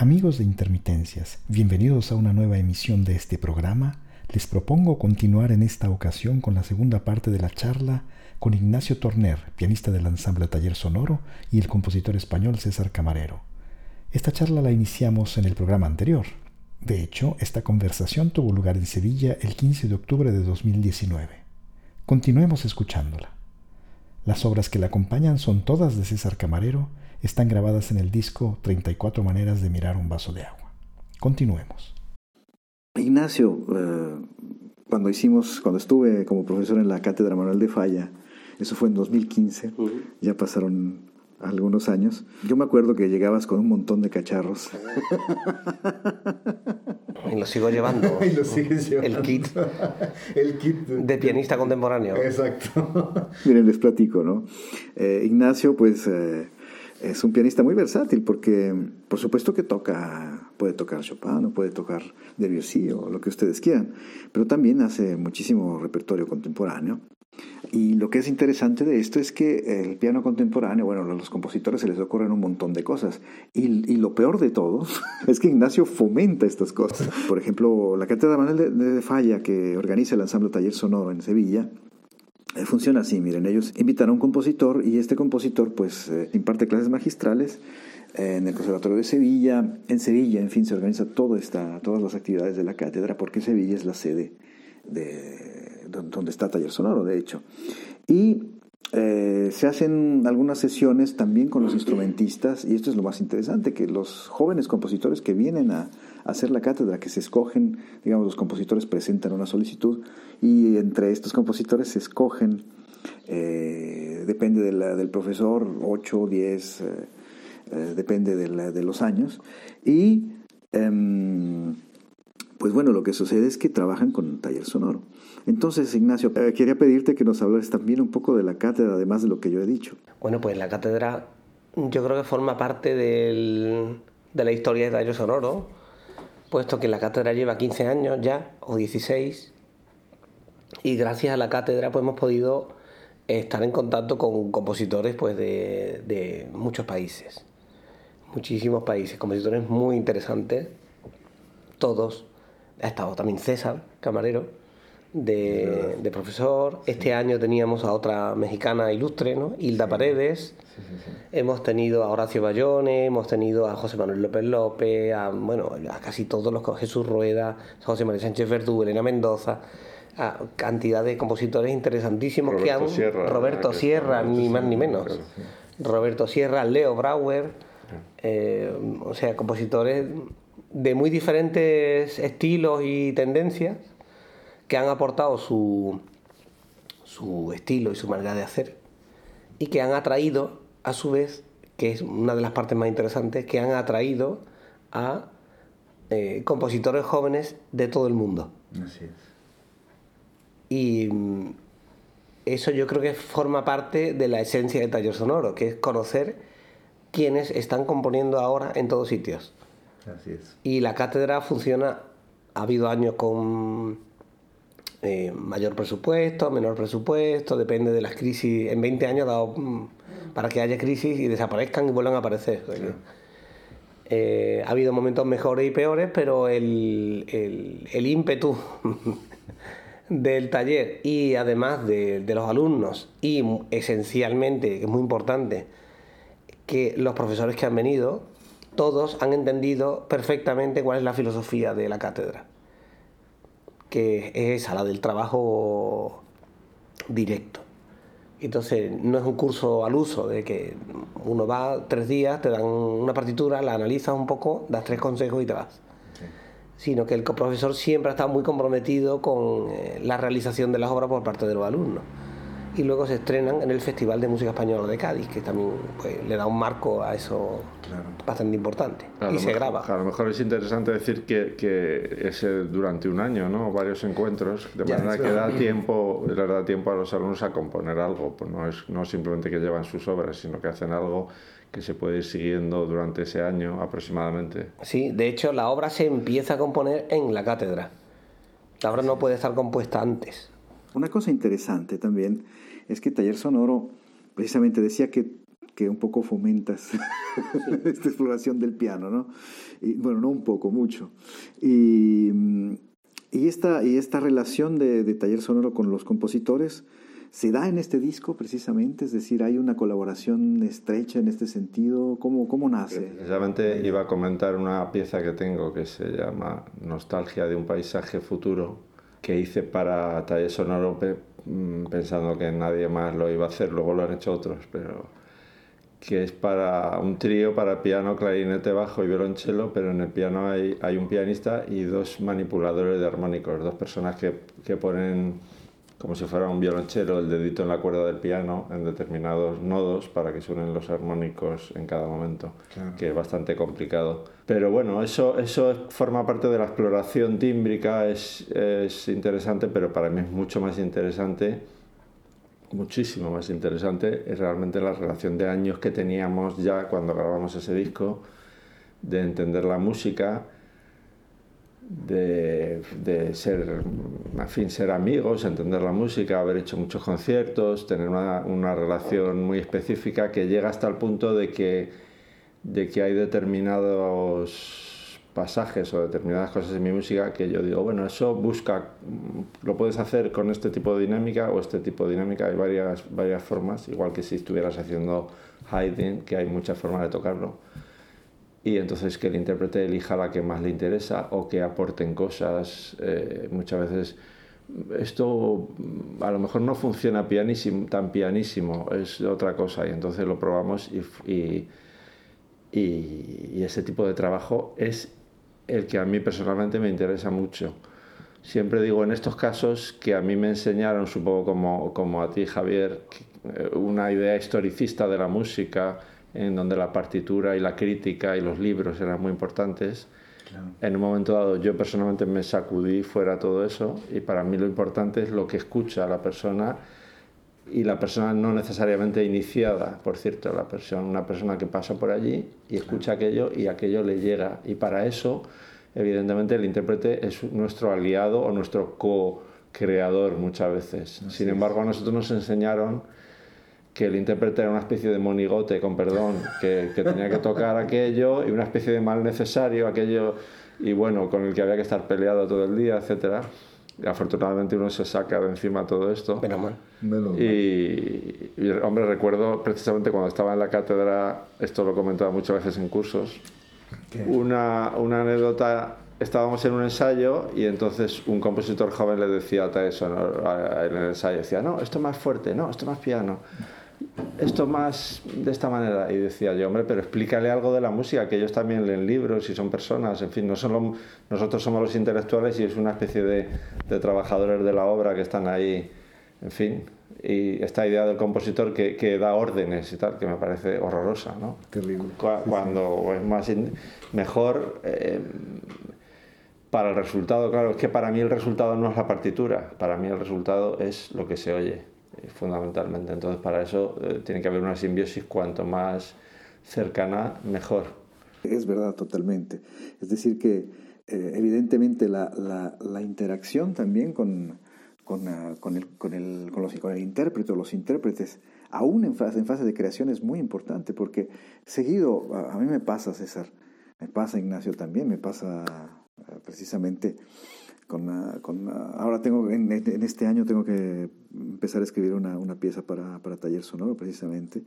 Amigos de Intermitencias, bienvenidos a una nueva emisión de este programa. Les propongo continuar en esta ocasión con la segunda parte de la charla con Ignacio Torner, pianista del ensamble Taller Sonoro, y el compositor español César Camarero. Esta charla la iniciamos en el programa anterior. De hecho, esta conversación tuvo lugar en Sevilla el 15 de octubre de 2019. Continuemos escuchándola. Las obras que la acompañan son todas de César Camarero, están grabadas en el disco 34 maneras de mirar un vaso de agua. Continuemos. Ignacio, eh, cuando hicimos, cuando estuve como profesor en la cátedra Manuel de Falla, eso fue en 2015, ya pasaron algunos años. Yo me acuerdo que llegabas con un montón de cacharros. Y lo sigo llevando. y lo sigues llevando. El kit. El kit. De pianista contemporáneo. Exacto. Miren, les platico, ¿no? Eh, Ignacio, pues... Eh, es un pianista muy versátil porque, por supuesto que toca, puede tocar Chopin, o puede tocar Debussy o lo que ustedes quieran, pero también hace muchísimo repertorio contemporáneo. Y lo que es interesante de esto es que el piano contemporáneo, bueno, a los compositores se les ocurren un montón de cosas. Y, lo peor de todo es que Ignacio fomenta estas cosas. Por ejemplo, la Cátedra Manuel de, Falla, que organiza el Ensamble Taller Sonoro en Sevilla, funciona así, miren, ellos invitan a un compositor y este compositor pues eh, imparte clases magistrales eh, en el Conservatorio de Sevilla, en Sevilla, en fin, se organiza toda esta, todas las actividades de la cátedra porque Sevilla es la sede de, donde está Taller Sonoro, de hecho. Y eh, se hacen algunas sesiones también con los instrumentistas, y esto es lo más interesante, que los jóvenes compositores que vienen a, hacer la cátedra, que se escogen, digamos, los compositores presentan una solicitud, y entre estos compositores se escogen, eh, depende del profesor, 8, 10, eh, depende de, de, los años, y em, pues bueno, lo que sucede es que trabajan con taller sonoro. Entonces, Ignacio, eh, quería pedirte que nos hablaras también un poco de la cátedra, además de lo que yo he dicho. Bueno, pues la cátedra yo creo que forma parte de la historia de taller sonoro, puesto que la cátedra lleva 15 años ya, o 16, y gracias a la cátedra pues hemos podido estar en contacto con compositores pues, de, de muchos países, muchísimos países, compositores muy interesantes, todos. Ha estado también César Camarero, de, profesor. Este año teníamos a otra mexicana ilustre, ¿no? Hilda Paredes. hemos tenido a Horacio Bayone, hemos tenido a José Manuel López López, a, bueno, a casi todos los Jesús Rueda, José María Sánchez Verdú, Elena Mendoza. A cantidad de compositores interesantísimos Roberto que han. Sierra, Roberto Sierra, ni más ni menos. Roberto Sierra, Leo Brauer, eh, o sea, compositores de muy diferentes estilos y tendencias que han aportado su, su estilo y su manera de hacer y que han atraído, a su vez, que es una de las partes más interesantes, que han atraído a eh, compositores jóvenes de todo el mundo. Así es. Y mm, eso yo creo que forma parte de la esencia de Taller Sonoro, que es conocer quienes están componiendo ahora en todos sitios. Y la cátedra funciona, ha habido años con eh, mayor presupuesto, menor presupuesto, depende de las crisis. En 20 años ha dado mm, para que haya crisis y desaparezcan y vuelvan a aparecer. Eh, ha habido momentos mejores y peores, pero el, el, ímpetu del taller y además de, de, los alumnos y esencialmente, que es muy importante, que los profesores que han venido todos han entendido perfectamente cuál es la filosofía de la cátedra, que es esa, la del trabajo directo. Entonces, no es un curso al uso, de que uno va tres días, te dan una partitura, la analizas un poco, das tres consejos y te vas. Sino que el profesor siempre ha estado muy comprometido con eh, la realización de las obras por parte de los alumnos y luego se estrenan en el Festival de Música Española de Cádiz, que también pues, le da un marco a eso bastante importante. y se graba. A lo mejor es interesante decir que, que es durante un año, ¿no? Varios encuentros, de manera que da tiempo, le da tiempo a los alumnos a componer algo. Pues no es no simplemente que llevan sus obras, sino que hacen algo que se puede ir siguiendo durante ese año aproximadamente. Sí, de hecho la obra se empieza a componer en la cátedra. La obra no puede estar compuesta antes. Una cosa interesante también es que Taller Sonoro precisamente decía que que un poco fomentas esta exploración del piano, ¿no? Y, bueno, no un poco, mucho. Y, y, esta, y esta relación de, de taller sonoro con los compositores se da en este disco precisamente, es decir, hay una colaboración estrecha en este sentido. ¿Cómo, cómo nace? Precisamente iba a comentar una pieza que tengo que se llama Nostalgia de un paisaje futuro, que hice para taller sonoro mm, pensando que nadie más lo iba a hacer, luego lo han hecho otros, pero que es para un trío para piano, clarinete, bajo y violonchelo, pero en el piano hay, hay un pianista y dos manipuladores de armónicos, dos personas que, que ponen como si fuera un violonchelo, el dedito en la cuerda del piano en determinados nodos para que suenen los armónicos en cada momento, que es bastante complicado. Pero bueno, eso, eso forma parte de la exploración tímbrica, es, es interesante, pero para mí es mucho más interesante, muchísimo más interesante, es realmente la relación de años que teníamos ya cuando grabamos ese disco, de entender la música de, de, ser, en fin, ser amigos, entender la música, haber hecho muchos conciertos, tener una, una, relación muy específica que llega hasta el punto de que, de que hay determinados pasajes o determinadas cosas en mi música que yo digo, bueno, eso busca, lo puedes hacer con este tipo de dinámica o este tipo de dinámica, hay varias, varias formas, igual que si estuvieras haciendo hiding, que hay muchas formas de tocarlo y entonces que el intérprete elija la que más le interesa o que aporten cosas. Eh, muchas veces esto a lo mejor no funciona pianísimo, tan pianísimo, es otra cosa y entonces lo probamos y, y, y, ese tipo de trabajo es el que a mí personalmente me interesa mucho. Siempre digo en estos casos que a mí me enseñaron, supongo como, como a ti Javier, eh, una idea historicista de la música, en donde la partitura y la crítica y los libros eran muy importantes. En un momento dado yo personalmente me sacudí fuera todo eso y para mí lo importante es lo que escucha la persona y la persona no necesariamente iniciada, por cierto, la persona, una persona que pasa por allí y escucha aquello y aquello le llega. Y para eso, evidentemente, el intérprete es nuestro aliado o nuestro co-creador muchas veces. Sin embargo, a nosotros nos enseñaron que el intérprete era una especie de monigote, con perdón, que, que, tenía que tocar aquello y una especie de mal necesario, aquello, y bueno, con el que había que estar peleado todo el día, etc. Y afortunadamente uno se saca de encima todo esto. Menos mal. Y, y, hombre, recuerdo precisamente cuando estaba en la cátedra, esto lo he comentado muchas veces en cursos, una, una anécdota estábamos en un ensayo y entonces un compositor joven le decía a eso en el ensayo, decía, no, esto más fuerte, no, esto más piano esto más de esta manera. Y decía yo, hombre, pero explícale algo de la música, que ellos también leen libros y son personas, en fin, no solo nosotros somos los intelectuales y es una especie de, de trabajadores de la obra que están ahí, en fin. Y esta idea del compositor que, que da órdenes y tal, que me parece horrorosa, ¿no? Terrible. Cuando es más mejor eh, para el resultado, claro, es que para mí el resultado no es la partitura, para mí el resultado es lo que se oye fundamentalmente. Entonces, para eso eh, tiene que haber una simbiosis cuanto más cercana, mejor. Es verdad, totalmente. Es decir, que eh, evidentemente la, la, interacción también con, con, uh, con, el, con, el, con, los, con el intérprete o los intérpretes, aún en fase, en fase de creación, es muy importante, porque seguido, a, mí me pasa, César, me pasa Ignacio también, me pasa uh, precisamente con, con, ahora tengo, en, en, este año tengo que empezar a escribir una, una pieza para, para, taller sonoro precisamente.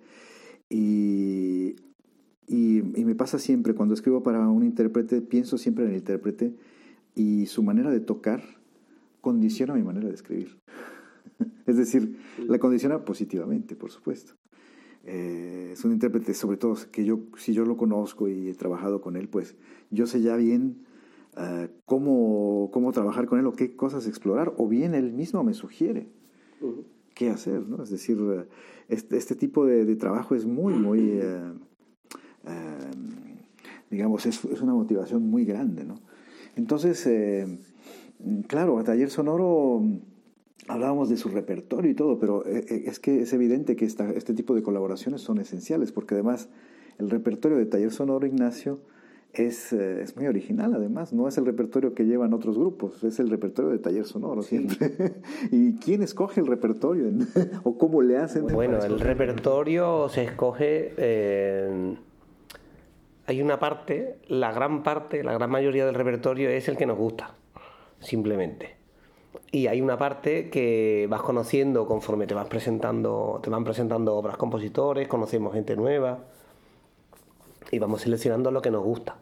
Y, y, y, me pasa siempre, cuando escribo para un intérprete, pienso siempre en el intérprete y su manera de tocar condiciona mi manera de escribir. es decir, la condiciona positivamente, por supuesto. Eh, es un intérprete, sobre todo, que yo, si yo lo conozco y he trabajado con él, pues yo sé ya bien uh, cómo, cómo trabajar con él o qué cosas explorar, o bien él mismo me sugiere uh -huh. qué hacer. ¿no? Es decir, uh, este, este, tipo de, de, trabajo es muy, muy, uh, digamos, es, es, una motivación muy grande. ¿no? Entonces, eh, claro, a Taller Sonoro hablábamos de su repertorio y todo, pero eh, eh, es que es evidente que esta, este tipo de colaboraciones son esenciales, porque además el repertorio de Taller Sonoro, Ignacio, es, eh, es, muy original además, no es el repertorio que llevan otros grupos, es el repertorio de taller sonoro siempre. ¿Y quién escoge el repertorio o cómo le hacen? Bueno, el repertorio se escoge, eh, hay una parte, la gran parte, la gran mayoría del repertorio es el que nos gusta, simplemente. Y hay una parte que vas conociendo conforme te vas presentando, te van presentando obras compositores, conocemos gente nueva y vamos seleccionando lo que nos gusta.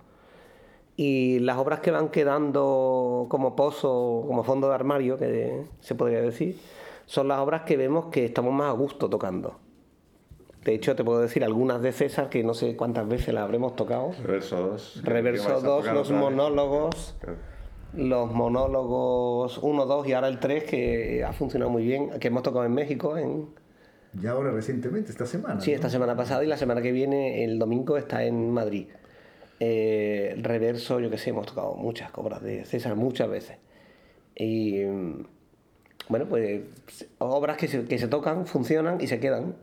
Y las obras que van quedando como pozo, como fondo de armario, que se podría decir, son las obras que vemos que estamos más a gusto tocando. De hecho, te puedo decir algunas de César que no sé cuántas veces las habremos tocado. Reverso 2. Reverso 2, los monólogos. Los monólogos 1, 2 y ahora el 3, que ha funcionado muy bien, que hemos tocado en México, en, ya ahora recientemente, esta semana. Sí, esta semana pasada y la semana que viene, el domingo, está en Madrid. Eh, reverso, yo que sé, hemos tocado muchas obras de César muchas veces. Y bueno, pues obras que se, que se tocan, funcionan y se quedan.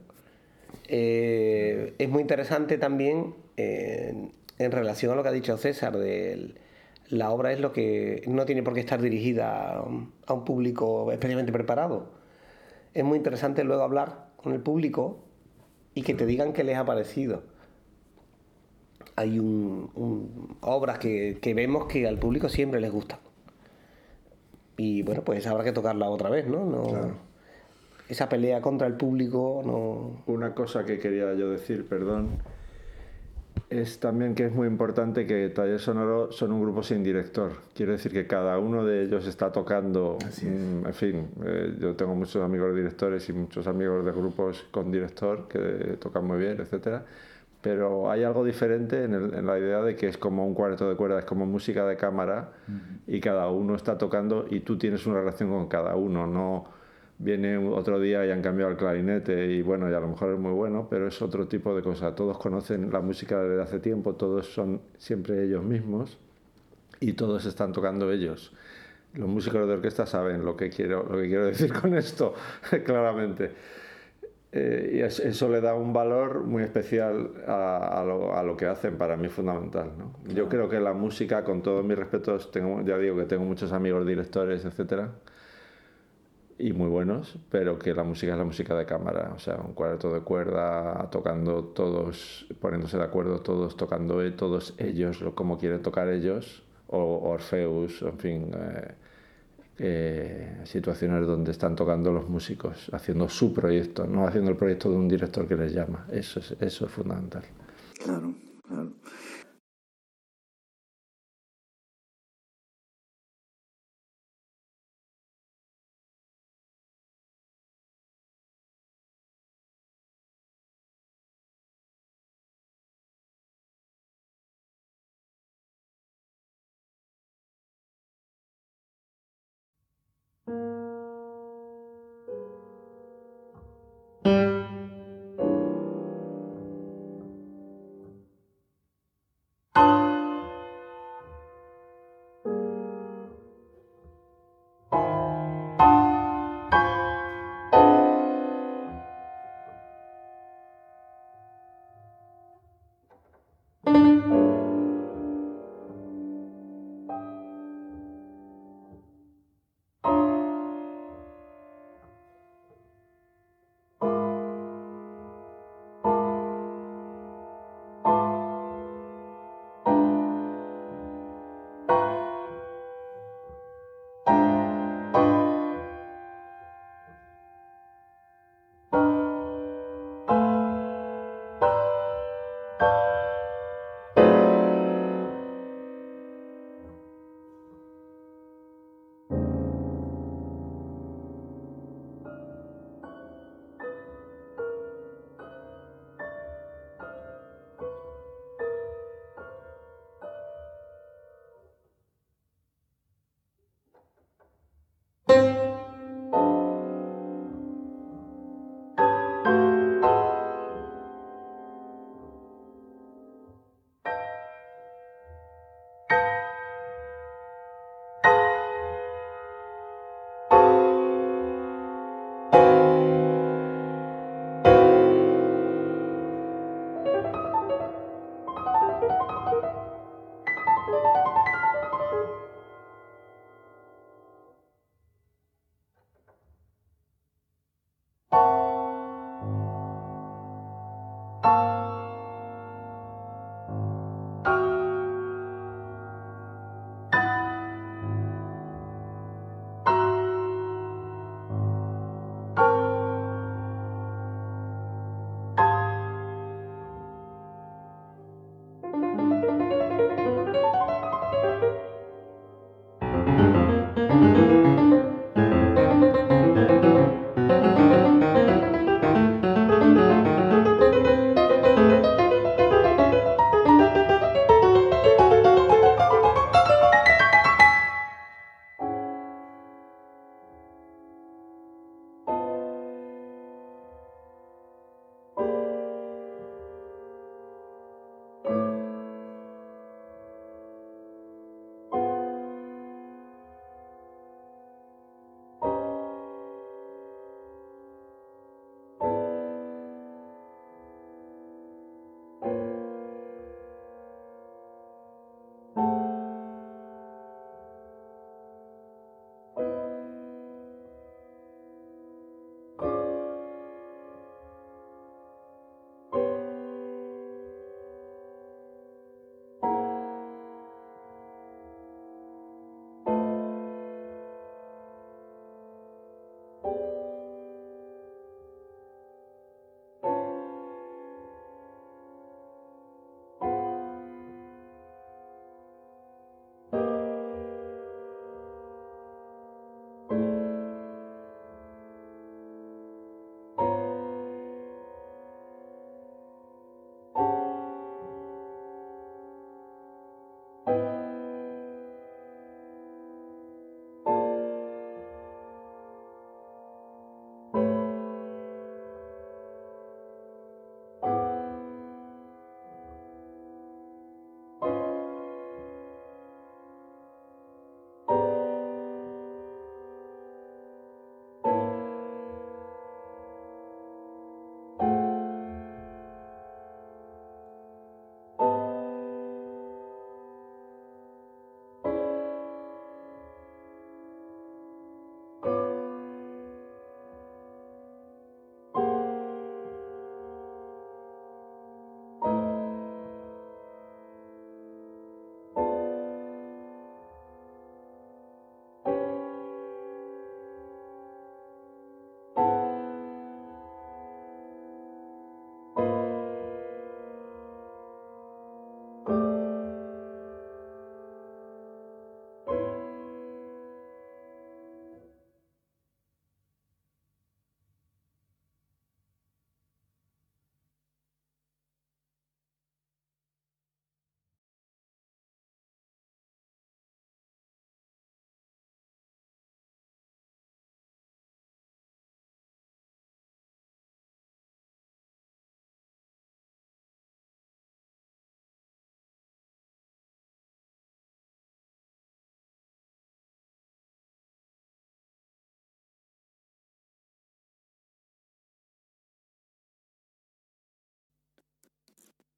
Eh, es muy interesante también en relación a lo que ha dicho César, de la obra es lo que no tiene por qué estar dirigida a un público especialmente preparado. Es muy interesante luego hablar con el público y que te digan qué les ha parecido. Hay un, obras que, vemos que al público siempre les gustan. Y bueno, pues habrá que tocarla otra vez, ¿no? no Esa pelea contra el público no... Una cosa que quería yo decir, perdón, es también que es muy importante que Taller Sonoro son un grupo sin director. Quiere decir que cada uno de ellos está tocando. Mm, en fin, eh, yo tengo muchos amigos directores y muchos amigos de grupos con director que tocan muy bien, etcétera. Pero hay algo diferente en, la idea de que es como un cuarto de cuerda, es como música de cámara y cada uno está tocando y tú tienes una relación con cada uno, no viene otro día y han cambiado el clarinete y bueno, y a lo mejor es muy bueno, pero es otro tipo de cosa. Todos conocen la música desde hace tiempo, todos son siempre ellos mismos y todos están tocando ellos. Los músicos de orquesta saben lo que quiero, lo que quiero decir con esto, claramente. Eh, y eso le da un valor muy especial a, lo, a, lo, que hacen, para mí fundamental. ¿no? Yo creo que la música, con todos mis respetos, tengo, ya digo que tengo muchos amigos directores, etcétera, y muy buenos, pero que la música es la música de cámara, o sea, un cuarto de cuerda, tocando todos, poniéndose de acuerdo todos, tocando e, todos ellos, como quieren tocar ellos, o Orfeus, en fin, eh, eh, situaciones donde están tocando los músicos, haciendo su proyecto, no haciendo el proyecto de un director que les llama, eso es, eso es fundamental.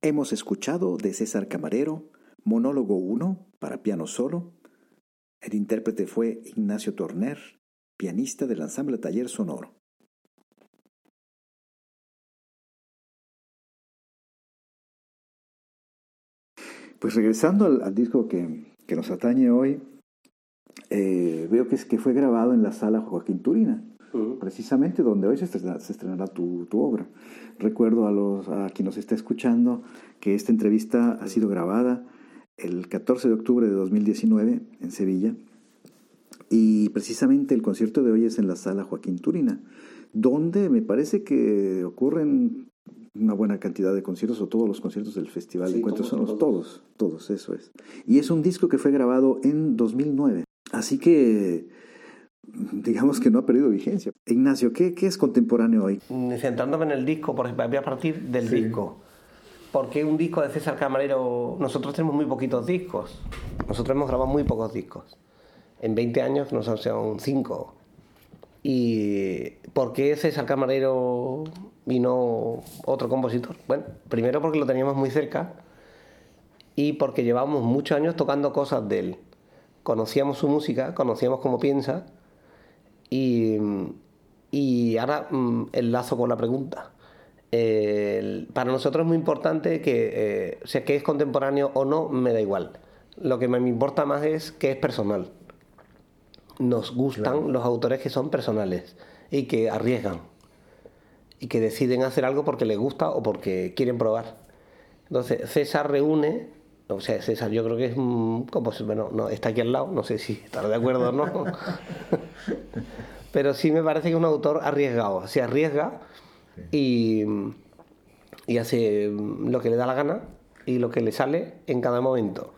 Hemos escuchado de César Camarero, Monólogo 1 para piano solo. El intérprete fue Ignacio Torner, pianista del ensamble Taller Sonoro. Pues regresando al, disco que, nos atañe hoy, eh, veo que, que fue grabado en la sala Joaquín Turina precisamente donde hoy se estrenará, tu, obra. Recuerdo a, los, a quien nos está escuchando que esta entrevista ha sido grabada el 14 de octubre de 2019 en Sevilla y precisamente el concierto de hoy es en la sala Joaquín Turina, donde me parece que ocurren una buena cantidad de conciertos o todos los conciertos del Festival de Encuentros son todos, todos, todos, eso es. Y es un disco que fue grabado en 2009. Así que digamos que no ha perdido vigencia. Ignacio, ¿qué, qué es contemporáneo hoy? Centrándome en el disco, por voy a partir del disco. Porque un disco de César Camarero, nosotros tenemos muy poquitos discos. Nosotros hemos grabado muy pocos discos. En 20 años nos han sido 5. ¿Y por qué César Camarero y no otro compositor? Bueno, primero porque lo teníamos muy cerca y porque llevamos muchos años tocando cosas de él. Conocíamos su música, conocíamos cómo piensa y, y ahora mm, enlazo con la pregunta. para nosotros es muy importante que, eh, sea, que es contemporáneo o no, me da igual. Lo que me importa más es que es personal. Nos gustan los autores que son personales y que arriesgan y que deciden hacer algo porque les gusta o porque quieren probar. Entonces, César reúne, o sea, César yo creo que es como, bueno, no, está aquí al lado, no sé si estará de acuerdo o no, pero sí me parece que es un autor arriesgado, se arriesga y, y hace lo que le da la gana y lo que le sale en cada momento.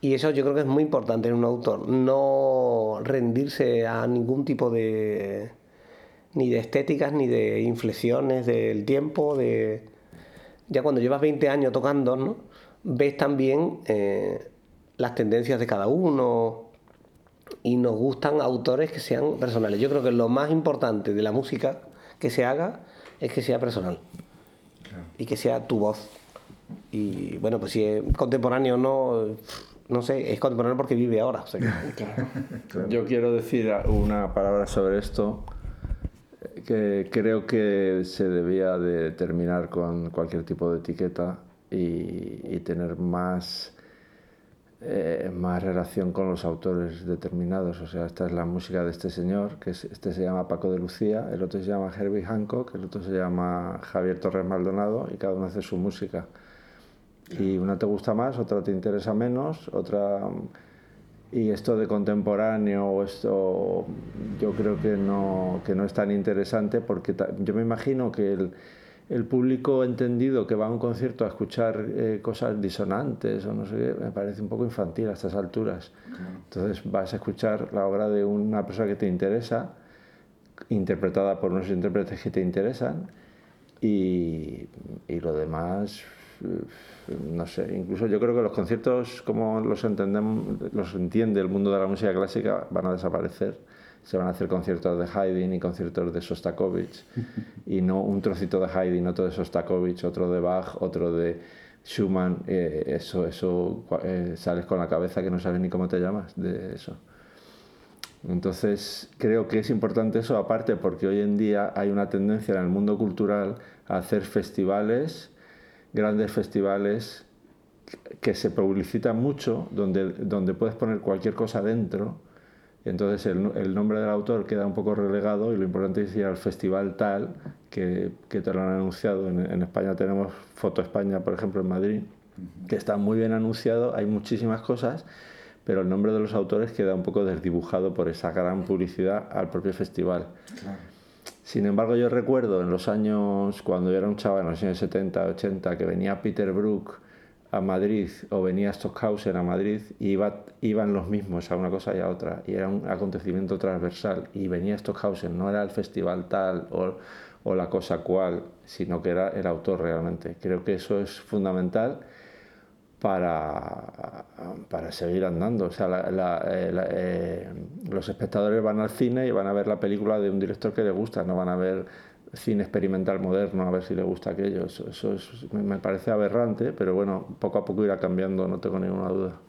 Y eso yo creo que es muy importante en un autor, no rendirse a ningún tipo de, ni de estéticas, ni de inflexiones del tiempo, de... Ya cuando llevas 20 años tocando, ¿no? Ves también eh, las tendencias de cada uno y nos gustan autores que sean personales. Yo creo que lo más importante de la música que se haga es que sea personal y que sea tu voz. Y bueno, pues si es contemporáneo o no, no sé, es contemporáneo porque vive ahora. Yo quiero decir una palabra sobre esto que creo que se debía de terminar con cualquier tipo de etiqueta y, tener más, eh, más relación con los autores determinados. O sea, esta es la música de este señor, que este se llama Paco de Lucía, el otro se llama Herbie Hancock, el otro se llama Javier Torres Maldonado y cada uno hace su música. Y una te gusta más, otra te interesa menos, otra y esto de contemporáneo, esto yo creo que no, que no es tan interesante porque yo me imagino que el, el público entendido que va a un concierto a escuchar eh, cosas disonantes o no sé qué, me parece un poco infantil a estas alturas. Entonces vas a escuchar la obra de una persona que te interesa, interpretada por unos intérpretes que te interesan, y, y lo demás no sé, incluso yo creo que los conciertos como los entendemos, los entiende el mundo de la música clásica van a desaparecer. Se van a hacer conciertos de Haydn y conciertos de Sostakovich y no un trocito de Haydn, otro de Sostakovich, otro de Bach, otro de Schumann. Eh, eso, eso eh, sales con la cabeza que no sabes ni cómo te llamas de eso. Entonces creo que es importante eso aparte porque hoy en día hay una tendencia en el mundo cultural a hacer festivales grandes festivales que se publicitan mucho, donde, donde puedes poner cualquier cosa dentro, entonces el, nombre del autor queda un poco relegado y lo importante es ir al festival tal que, que te lo han anunciado. En, España tenemos Foto España, por ejemplo, en Madrid, que está muy bien anunciado, hay muchísimas cosas, pero el nombre de los autores queda un poco desdibujado por esa gran publicidad al propio festival. Sin embargo, yo recuerdo en los años, cuando yo era un chaval, en los años 70, 80, que venía Peter Brook a Madrid o venía Stockhausen a Madrid y iba, iban los mismos a una cosa y a otra y era un acontecimiento transversal y venía Stockhausen, no era el festival tal o, o la cosa cual, sino que era el autor realmente. Creo que eso es fundamental para, para seguir andando. O sea, eh, eh, los espectadores van al cine y van a ver la película de un director que les gusta, no van a ver cine experimental moderno a ver si les gusta aquello. Eso, eso me parece aberrante, pero bueno, poco a poco irá cambiando, no tengo ninguna duda.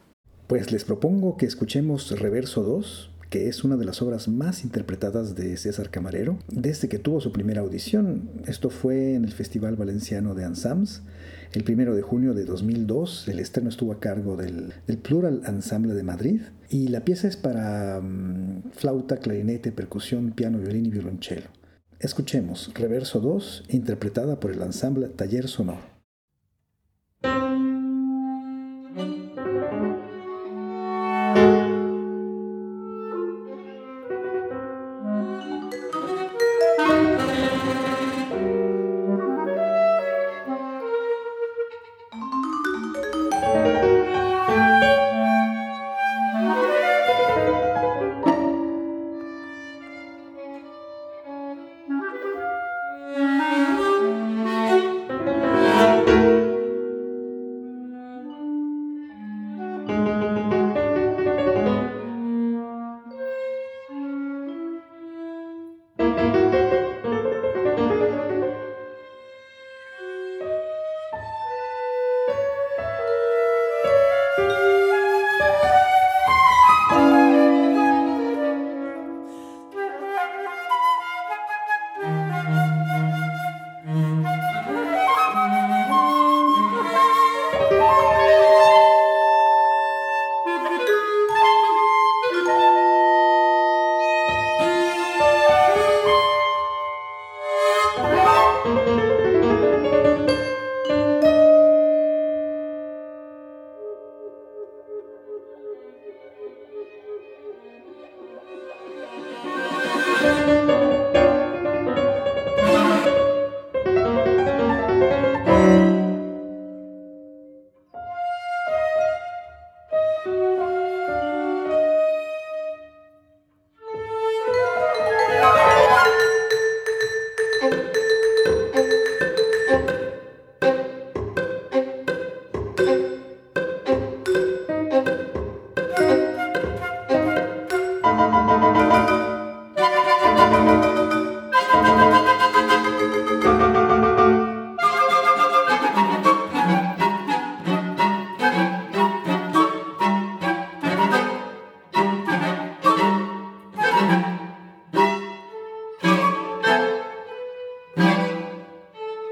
Pues les propongo que escuchemos Reverso 2, que es una de las obras más interpretadas de César Camarero desde que tuvo su primera audición. Esto fue en el Festival Valenciano de Ansams el primero de junio de 2002, el estreno estuvo a cargo del, Plural Ensemble de Madrid y la pieza es para mm, flauta, clarinete, percusión, piano, violín y violonchelo. Escuchemos Reverso 2, interpretada por el ensamble Taller Sonoro.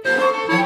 Música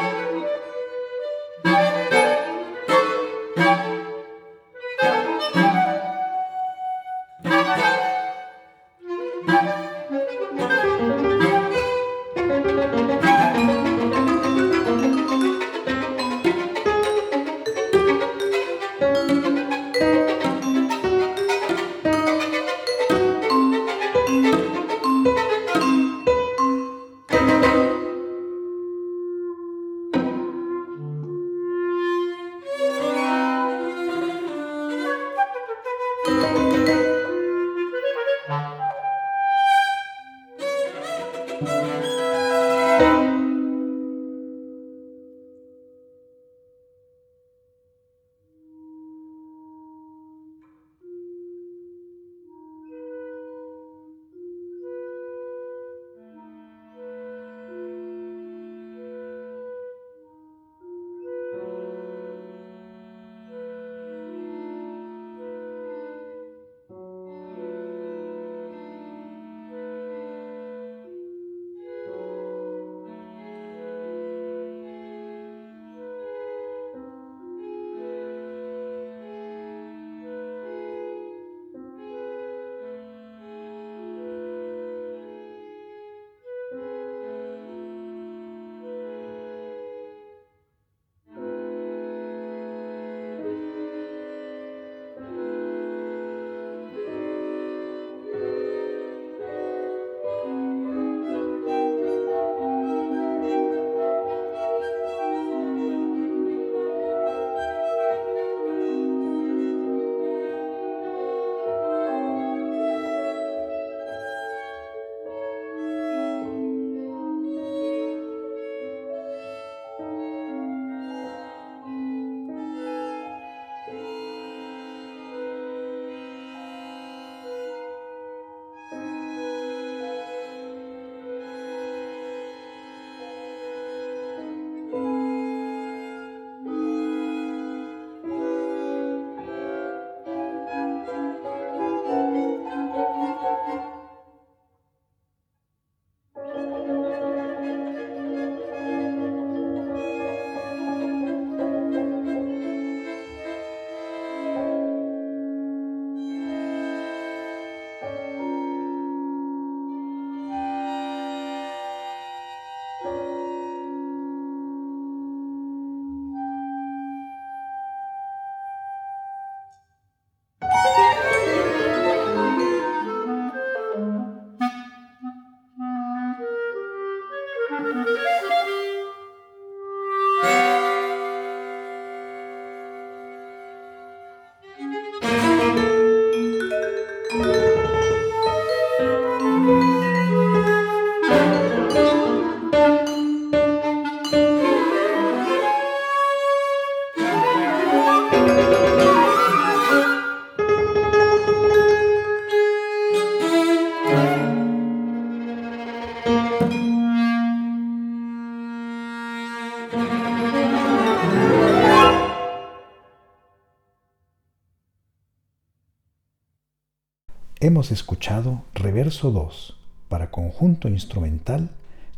hemos escuchado Reverso 2 para conjunto instrumental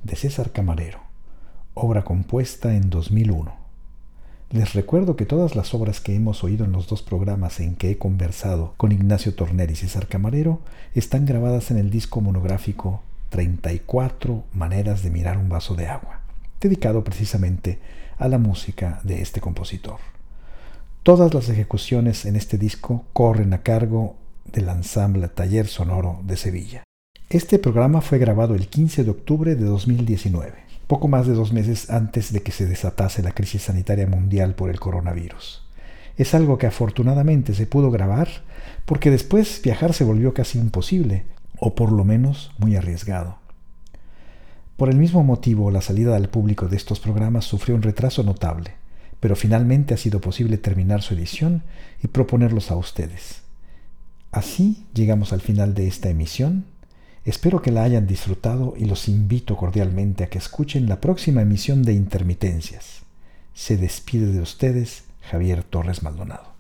de César Camarero, obra compuesta en 2001. Les recuerdo que todas las obras que hemos oído en los dos programas en que he conversado con Ignacio Torner y César Camarero están grabadas en el disco monográfico 34 maneras de mirar un vaso de agua, dedicado precisamente a la música de este compositor. Todas las ejecuciones en este disco corren a cargo del ensamble Taller Sonoro de Sevilla. Este programa fue grabado el 15 de octubre de 2019, poco más de dos meses antes de que se desatase la crisis sanitaria mundial por el coronavirus. Es algo que afortunadamente se pudo grabar porque después viajar se volvió casi imposible, o por lo menos muy arriesgado. Por el mismo motivo, la salida al público de estos programas sufrió un retraso notable, pero finalmente ha sido posible terminar su edición y proponerlos a ustedes. Así llegamos al final de esta emisión. Espero que la hayan disfrutado y los invito cordialmente a que escuchen la próxima emisión de Intermitencias. Se despide de ustedes Javier Torres Maldonado.